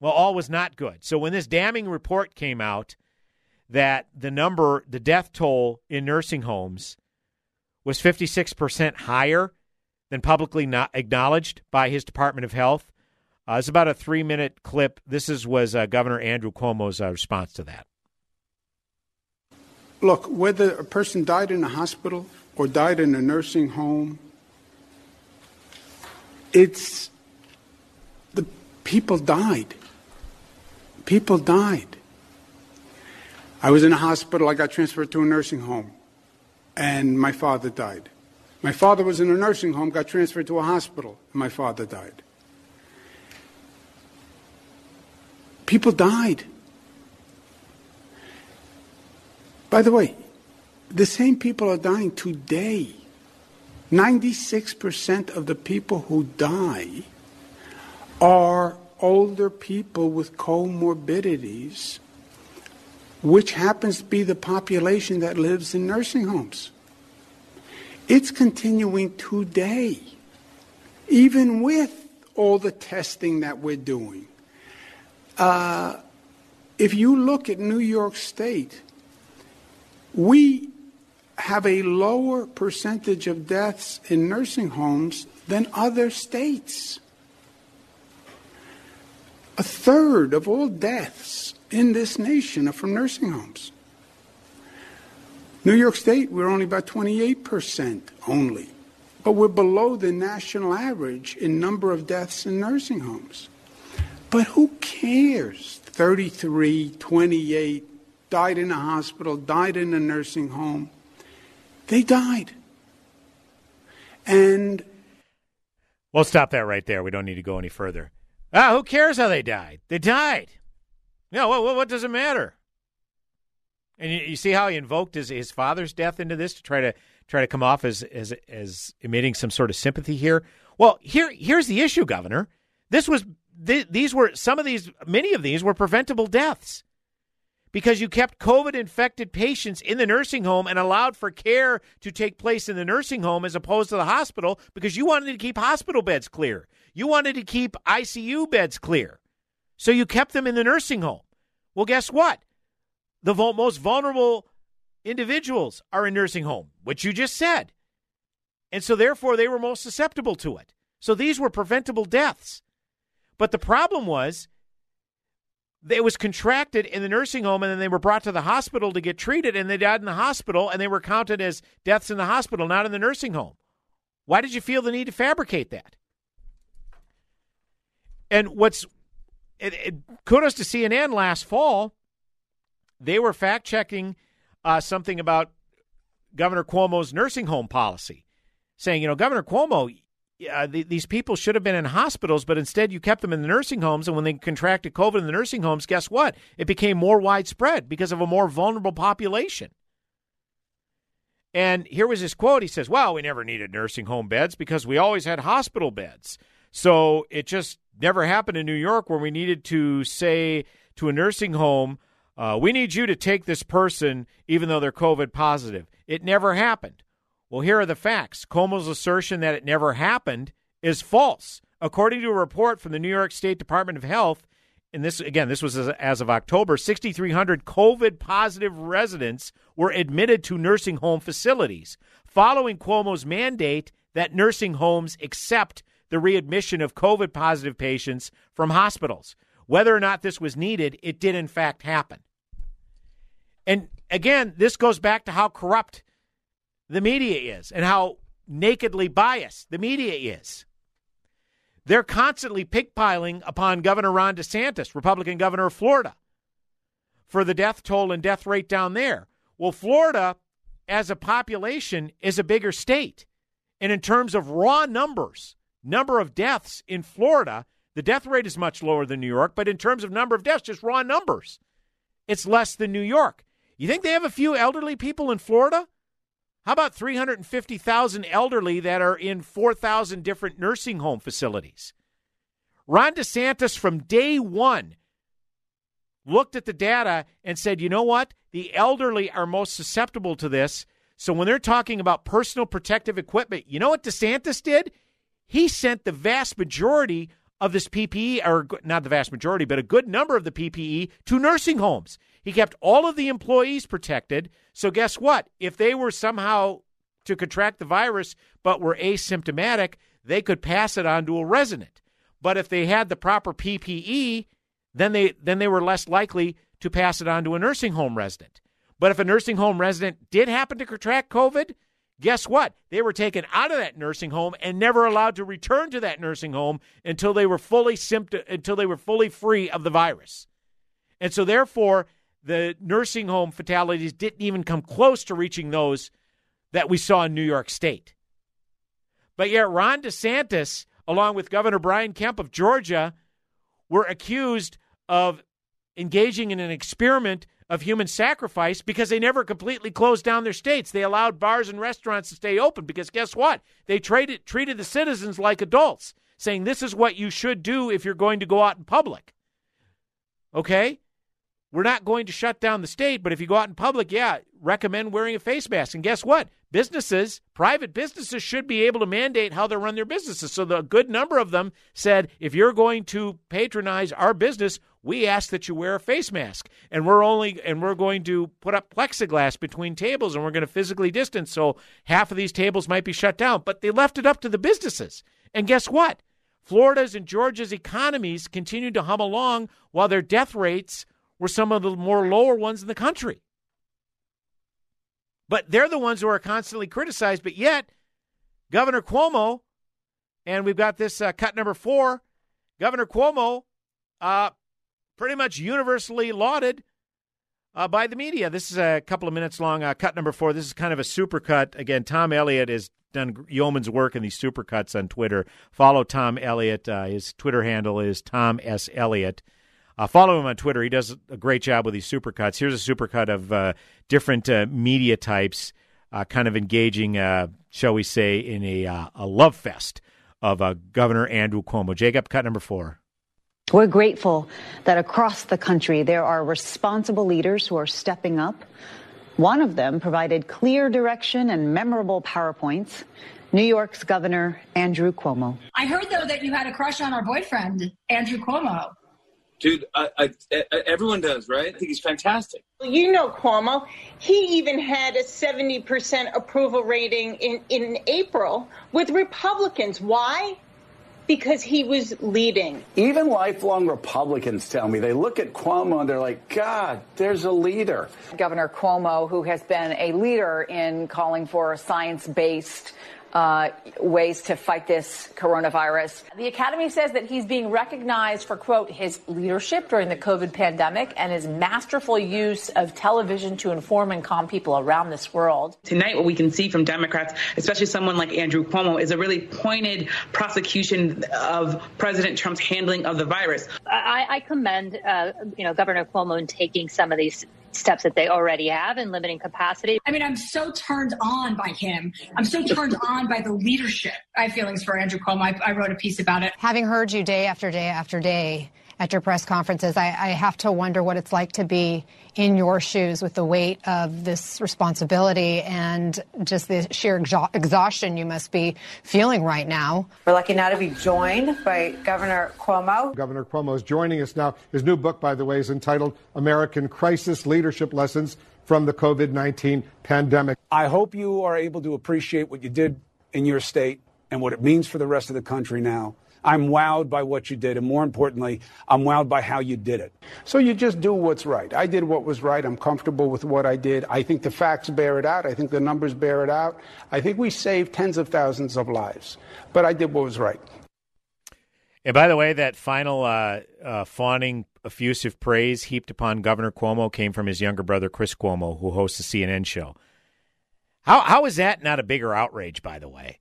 Well, all was not good. So when this damning report came out that the number, the death toll in nursing homes was 56% higher than publicly not acknowledged by his Department of Health. Uh, it's about a three minute clip. This is was uh, Governor Andrew Cuomo's uh, response to that. Look, whether a person died in a hospital or died in a nursing home, it's the people died. People died. I was in a hospital. I got transferred to a nursing home, and my father died. My father was in a nursing home, got transferred to a hospital, and my father died. People died. By the way, the same people are dying today. 96% of the people who die are older people with comorbidities, which happens to be the population that lives in nursing homes. It's continuing today, even with all the testing that we're doing. Uh, if you look at New York State, we have a lower percentage of deaths in nursing homes than other states. A third of all deaths in this nation are from nursing homes. New York State, we're only about 28% only, but we're below the national average in number of deaths in nursing homes. But who cares? 33, 28, died in a hospital, died in a nursing home. They died. And. We'll stop that right there. We don't need to go any further. Ah, who cares how they died? They died. Yeah, what, what, what does it matter? And you, you, see how he invoked his, his father's death into this to try to try to come off as, as as emitting some sort of sympathy here. Well, here here's the issue, Governor. This was th- these were some of these many of these were preventable deaths because you kept COVID infected patients in the nursing home and allowed for care to take place in the nursing home as opposed to the hospital because you wanted to keep hospital beds clear. You wanted to keep ICU beds clear. So you kept them in the nursing home. Well, guess what? the most vulnerable individuals are in nursing home, which you just said. And so therefore they were most susceptible to it. So these were preventable deaths. But the problem was it was contracted in the nursing home and then they were brought to the hospital to get treated and they died in the hospital and they were counted as deaths in the hospital, not in the nursing home. Why did you feel the need to fabricate that? And what's it, it, kudos to CNN last fall they were fact checking uh, something about Governor Cuomo's nursing home policy, saying, you know, Governor Cuomo, uh, the, these people should have been in hospitals, but instead you kept them in the nursing homes. And when they contracted COVID in the nursing homes, guess what? It became more widespread because of a more vulnerable population. And here was his quote. He says, Well, we never needed nursing home beds because we always had hospital beds. So it just never happened in New York where we needed to say to a nursing home, uh, we need you to take this person even though they're COVID positive. It never happened. Well, here are the facts. Cuomo's assertion that it never happened is false. According to a report from the New York State Department of Health, and this again, this was as, as of October, 6,300 COVID positive residents were admitted to nursing home facilities following Cuomo's mandate that nursing homes accept the readmission of COVID positive patients from hospitals. Whether or not this was needed, it did in fact happen. And again, this goes back to how corrupt the media is and how nakedly biased the media is. They're constantly pickpiling upon Governor Ron DeSantis, Republican governor of Florida, for the death toll and death rate down there. Well, Florida, as a population, is a bigger state. And in terms of raw numbers, number of deaths in Florida, the death rate is much lower than New York, but in terms of number of deaths, just raw numbers, it's less than New York. You think they have a few elderly people in Florida? How about 350,000 elderly that are in 4,000 different nursing home facilities? Ron DeSantis, from day one, looked at the data and said, you know what? The elderly are most susceptible to this. So when they're talking about personal protective equipment, you know what DeSantis did? He sent the vast majority of this PPE, or not the vast majority, but a good number of the PPE to nursing homes. He kept all of the employees protected. So, guess what? If they were somehow to contract the virus but were asymptomatic, they could pass it on to a resident. But if they had the proper PPE, then they then they were less likely to pass it on to a nursing home resident. But if a nursing home resident did happen to contract COVID, guess what? They were taken out of that nursing home and never allowed to return to that nursing home until they were fully symptom until they were fully free of the virus. And so therefore, the nursing home fatalities didn't even come close to reaching those that we saw in New York State. But yet Ron DeSantis, along with Governor Brian Kemp of Georgia, were accused of engaging in an experiment of human sacrifice because they never completely closed down their states. They allowed bars and restaurants to stay open because guess what? They treated the citizens like adults, saying this is what you should do if you're going to go out in public. Okay? We're not going to shut down the state, but if you go out in public, yeah, recommend wearing a face mask. And guess what? Businesses, private businesses, should be able to mandate how they run their businesses. So the good number of them said, if you're going to patronize our business, we ask that you wear a face mask. And we're only and we're going to put up plexiglass between tables and we're going to physically distance. So half of these tables might be shut down. But they left it up to the businesses. And guess what? Florida's and Georgia's economies continued to hum along while their death rates were some of the more lower ones in the country. But they're the ones who are constantly criticized. But yet, Governor Cuomo, and we've got this uh, cut number four, Governor Cuomo, uh, pretty much universally lauded uh, by the media. This is a couple of minutes long. Uh, cut number four. This is kind of a super cut. Again, Tom Elliott has done yeoman's work in these super cuts on Twitter. Follow Tom Elliott. Uh, his Twitter handle is Tom S. Elliott. Uh, follow him on Twitter. He does a great job with these supercuts. Here's a supercut of uh, different uh, media types, uh, kind of engaging, uh, shall we say, in a, uh, a love fest of Governor Andrew Cuomo. Jacob, cut number four. We're grateful that across the country there are responsible leaders who are stepping up. One of them provided clear direction and memorable PowerPoints. New York's Governor Andrew Cuomo. I heard, though, that you had a crush on our boyfriend, Andrew Cuomo. Dude, I, I, I, everyone does, right? I think he's fantastic. You know Cuomo. He even had a 70% approval rating in, in April with Republicans. Why? Because he was leading. Even lifelong Republicans tell me they look at Cuomo and they're like, God, there's a leader. Governor Cuomo, who has been a leader in calling for a science based uh, ways to fight this coronavirus. The Academy says that he's being recognized for, quote, his leadership during the COVID pandemic and his masterful use of television to inform and calm people around this world. Tonight, what we can see from Democrats, especially someone like Andrew Cuomo, is a really pointed prosecution of President Trump's handling of the virus. I, I commend, uh, you know, Governor Cuomo in taking some of these steps that they already have in limiting capacity. I mean, I'm so turned on by him. I'm so turned on by the leadership. I have feelings for Andrew Cuomo. I, I wrote a piece about it. Having heard you day after day after day at your press conferences, I, I have to wonder what it's like to be in your shoes with the weight of this responsibility and just the sheer exha- exhaustion you must be feeling right now. We're lucky now to be joined by Governor Cuomo. Governor Cuomo is joining us now. His new book, by the way, is entitled American Crisis Leadership Lessons from the COVID 19 Pandemic. I hope you are able to appreciate what you did in your state and what it means for the rest of the country now. I'm wowed by what you did, and more importantly, I'm wowed by how you did it. So you just do what's right. I did what was right. I'm comfortable with what I did. I think the facts bear it out. I think the numbers bear it out. I think we saved tens of thousands of lives, but I did what was right. And by the way, that final uh, uh, fawning, effusive praise heaped upon Governor Cuomo came from his younger brother, Chris Cuomo, who hosts the CNN show. How, how is that not a bigger outrage, by the way?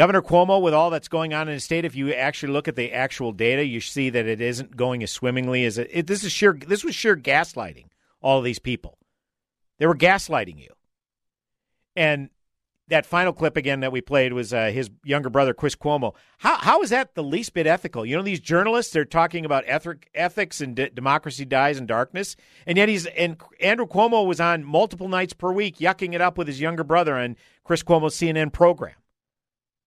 Governor Cuomo, with all that's going on in the state, if you actually look at the actual data, you see that it isn't going as swimmingly as it. it this is sheer. This was sheer gaslighting. All these people, they were gaslighting you. And that final clip again that we played was uh, his younger brother Chris Cuomo. How how is that the least bit ethical? You know, these journalists they're talking about ethic, ethics and democracy dies in darkness, and yet he's and Andrew Cuomo was on multiple nights per week yucking it up with his younger brother on Chris Cuomo's CNN program.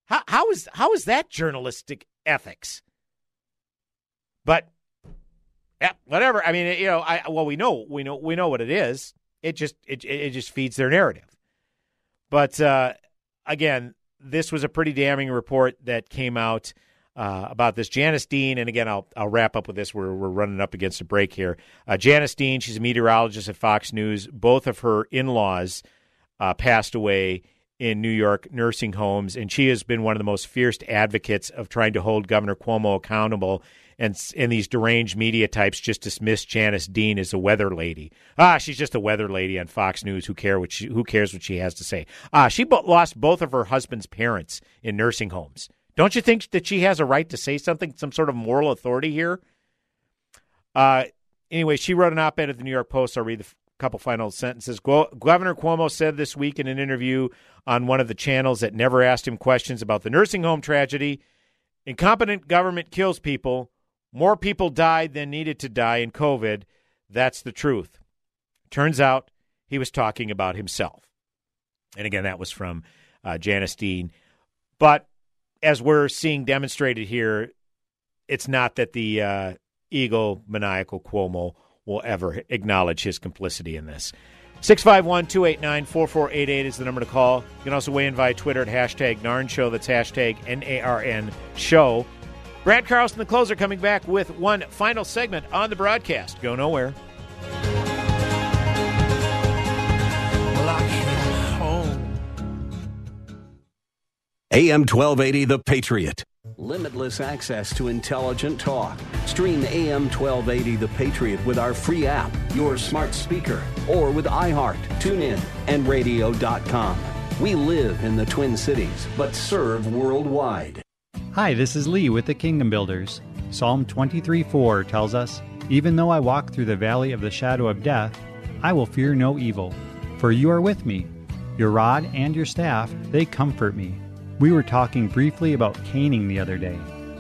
How how is how is that journalistic ethics? But yeah, whatever. I mean, you know, I well we know we know we know what it is. It just it it just feeds their narrative. But uh, again, this was a pretty damning report that came out uh, about this. Janice Dean, and again, I'll I'll wrap up with this. We're we're running up against a break here. Uh, Janice Dean, she's a meteorologist at Fox News. Both of her in laws uh, passed away in New York nursing homes, and she has been one of the most fierce advocates of trying to hold Governor Cuomo accountable and and these deranged media types just dismiss Janice Dean as a weather lady. Ah, she's just a weather lady on Fox News. Who care what she, who cares what she has to say? Ah, she bo- lost both of her husband's parents in nursing homes. Don't you think that she has a right to say something, some sort of moral authority here? Uh, anyway, she wrote an op-ed at the New York Post. I'll read the couple final sentences. Governor Cuomo said this week in an interview on one of the channels that never asked him questions about the nursing home tragedy. Incompetent government kills people. More people died than needed to die in COVID. That's the truth. Turns out he was talking about himself. And again, that was from uh, Janice Dean. But as we're seeing demonstrated here, it's not that the uh, eagle maniacal Cuomo will ever acknowledge his complicity in this. 651 289 4488 is the number to call. You can also weigh in via Twitter at hashtag NARN Show. That's hashtag N A R N Show. Brad Carlson, the closer, coming back with one final segment on the broadcast. Go nowhere. AM 1280, The Patriot. Limitless access to intelligent talk. Stream AM 1280 The Patriot with our free app, your smart speaker, or with iHeart, TuneIn, and radio.com. We live in the Twin Cities, but serve worldwide. Hi, this is Lee with the Kingdom Builders. Psalm 23:4 tells us, "Even though I walk through the valley of the shadow of death, I will fear no evil, for you are with me. Your rod and your staff, they comfort me." We were talking briefly about caning the other day,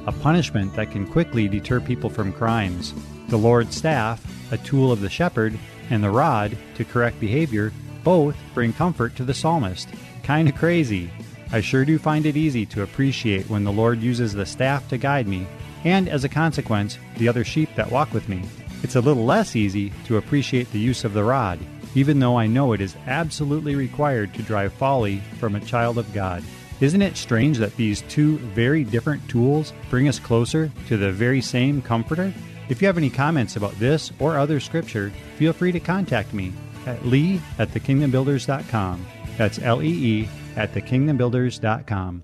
a punishment that can quickly deter people from crimes. The Lord's staff, a tool of the shepherd, and the rod, to correct behavior, both bring comfort to the psalmist. Kinda crazy. I sure do find it easy to appreciate when the Lord uses the staff to guide me, and as a consequence, the other sheep that walk with me. It's a little less easy to appreciate the use of the rod, even though I know it is absolutely required to drive folly from a child of God. Isn't it strange that these two very different tools bring us closer to the very same Comforter? If you have any comments about this or other scripture, feel free to contact me at lee at thekingdombuilders.com. That's L E E at thekingdombuilders.com.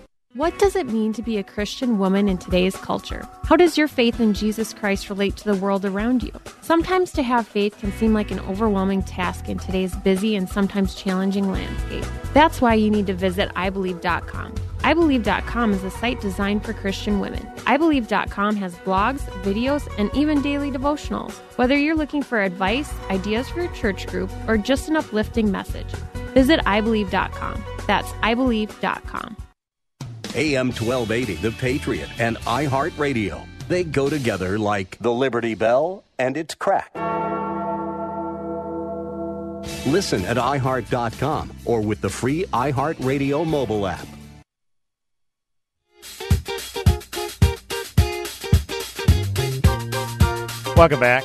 What does it mean to be a Christian woman in today's culture? How does your faith in Jesus Christ relate to the world around you? Sometimes to have faith can seem like an overwhelming task in today's busy and sometimes challenging landscape. That's why you need to visit ibelieve.com. iBelieve.com is a site designed for Christian women. iBelieve.com has blogs, videos, and even daily devotionals. Whether you're looking for advice, ideas for your church group, or just an uplifting message, visit iBelieve.com. That's iBelieve.com. AM 1280, The Patriot, and iHeartRadio. They go together like the Liberty Bell and its crack. Listen at iHeart.com or with the free iHeartRadio mobile app. Welcome back.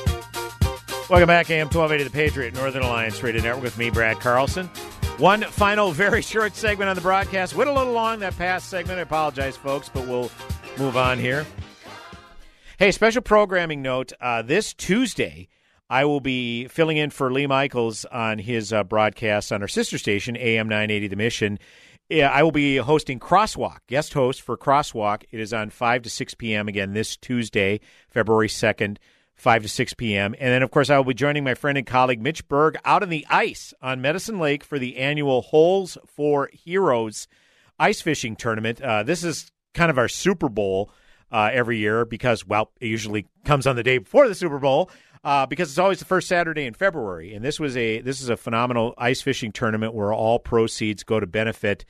Welcome back, AM 1280 The Patriot, Northern Alliance Radio Network with me, Brad Carlson. One final, very short segment on the broadcast. Went a little long that past segment. I apologize, folks, but we'll move on here. Hey, special programming note uh, this Tuesday, I will be filling in for Lee Michaels on his uh, broadcast on our sister station, AM 980 The Mission. I will be hosting Crosswalk, guest host for Crosswalk. It is on 5 to 6 p.m. again this Tuesday, February 2nd. 5 to 6 p.m. And then, of course, I will be joining my friend and colleague Mitch Berg out on the ice on Medicine Lake for the annual Holes for Heroes ice fishing tournament. Uh, this is kind of our Super Bowl uh, every year because, well, it usually comes on the day before the Super Bowl. Uh, because it's always the first Saturday in February, and this was a this is a phenomenal ice fishing tournament where all proceeds go to benefit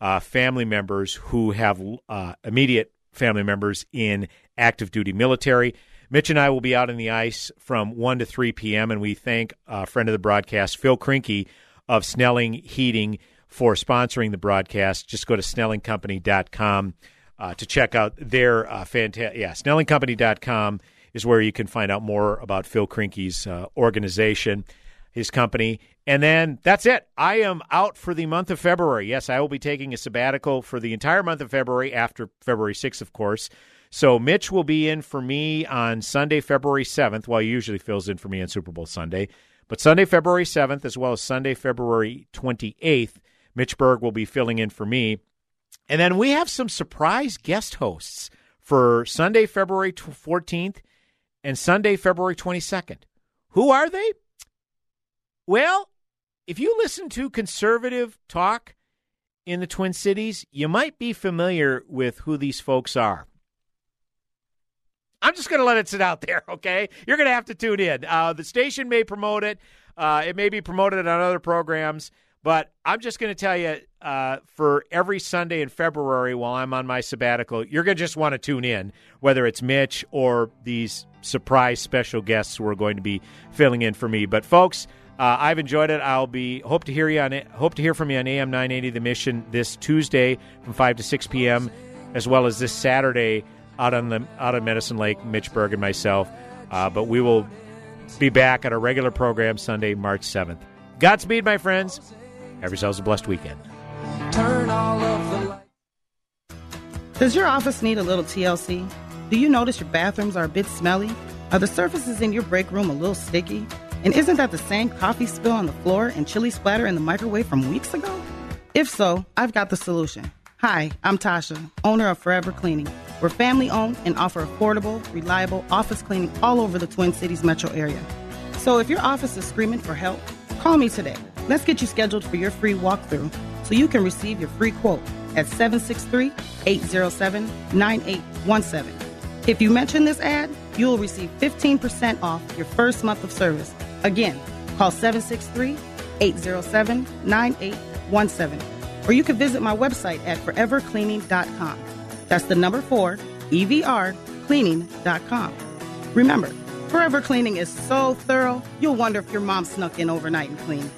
uh, family members who have uh, immediate family members in active duty military. Mitch and I will be out on the ice from 1 to 3 p.m., and we thank a friend of the broadcast, Phil Krinke of Snelling Heating, for sponsoring the broadcast. Just go to snellingcompany.com uh, to check out their uh, fantastic. Yeah, snellingcompany.com is where you can find out more about Phil Krinke's uh, organization, his company. And then that's it. I am out for the month of February. Yes, I will be taking a sabbatical for the entire month of February after February 6th, of course. So Mitch will be in for me on Sunday, February 7th, while he usually fills in for me on Super Bowl Sunday. But Sunday, February 7th, as well as Sunday, February 28th, Mitch Berg will be filling in for me. And then we have some surprise guest hosts for Sunday, February 14th and Sunday, February 22nd. Who are they? Well, if you listen to conservative talk in the Twin Cities, you might be familiar with who these folks are. I'm just going to let it sit out there, okay? You're going to have to tune in. Uh, the station may promote it, uh, it may be promoted on other programs, but I'm just going to tell you uh, for every Sunday in February while I'm on my sabbatical, you're going to just want to tune in, whether it's Mitch or these surprise special guests who are going to be filling in for me. But, folks, uh, I've enjoyed it. I'll be hope to hear you on. Hope to hear from you on AM 980 The Mission this Tuesday from 5 to 6 p.m., as well as this Saturday out on the out of Medicine Lake, Mitch Berg and myself. Uh, but we will be back at our regular program Sunday, March seventh. Godspeed, my friends. Have yourselves a blessed weekend. Does your office need a little TLC? Do you notice your bathrooms are a bit smelly? Are the surfaces in your break room a little sticky? And isn't that the same coffee spill on the floor and chili splatter in the microwave from weeks ago? If so, I've got the solution. Hi, I'm Tasha, owner of Forever Cleaning. We're family owned and offer affordable, reliable office cleaning all over the Twin Cities metro area. So if your office is screaming for help, call me today. Let's get you scheduled for your free walkthrough so you can receive your free quote at 763 807 9817. If you mention this ad, you'll receive 15% off your first month of service. Again, call 763 807 9817 or you can visit my website at forevercleaning.com. That's the number four, EVR, cleaning.com. Remember, Forever Cleaning is so thorough, you'll wonder if your mom snuck in overnight and cleaned.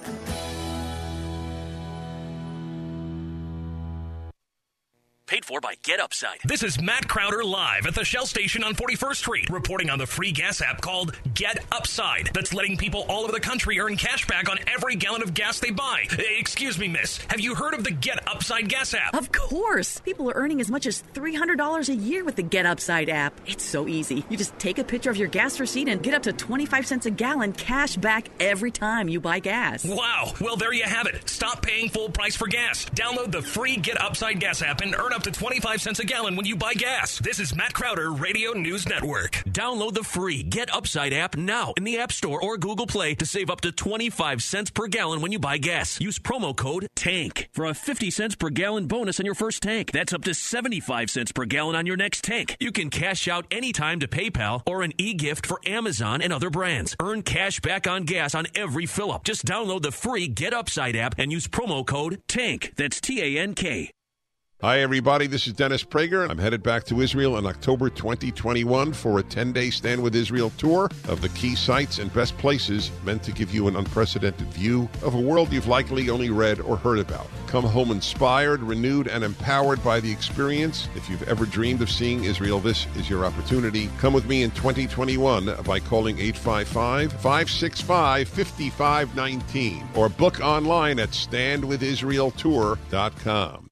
Paid for by Get Upside. This is Matt Crowder live at the Shell station on 41st Street, reporting on the free gas app called Get Upside that's letting people all over the country earn cash back on every gallon of gas they buy. Eh, excuse me, miss. Have you heard of the Get Upside gas app? Of course. People are earning as much as $300 a year with the Get Upside app. It's so easy. You just take a picture of your gas receipt and get up to 25 cents a gallon cash back every time you buy gas. Wow. Well, there you have it. Stop paying full price for gas. Download the free Get Upside gas app and earn up to to 25 cents a gallon when you buy gas. This is Matt Crowder, Radio News Network. Download the free Get Upside app now in the App Store or Google Play to save up to 25 cents per gallon when you buy gas. Use promo code TANK for a 50 cents per gallon bonus on your first tank. That's up to 75 cents per gallon on your next tank. You can cash out anytime to PayPal or an e-gift for Amazon and other brands. Earn cash back on gas on every fill up. Just download the free Get Upside app and use promo code TANK. That's T A N K. Hi, everybody. This is Dennis Prager. I'm headed back to Israel in October 2021 for a 10 day Stand with Israel tour of the key sites and best places meant to give you an unprecedented view of a world you've likely only read or heard about. Come home inspired, renewed, and empowered by the experience. If you've ever dreamed of seeing Israel, this is your opportunity. Come with me in 2021 by calling 855 565 5519 or book online at standwithisraeltour.com.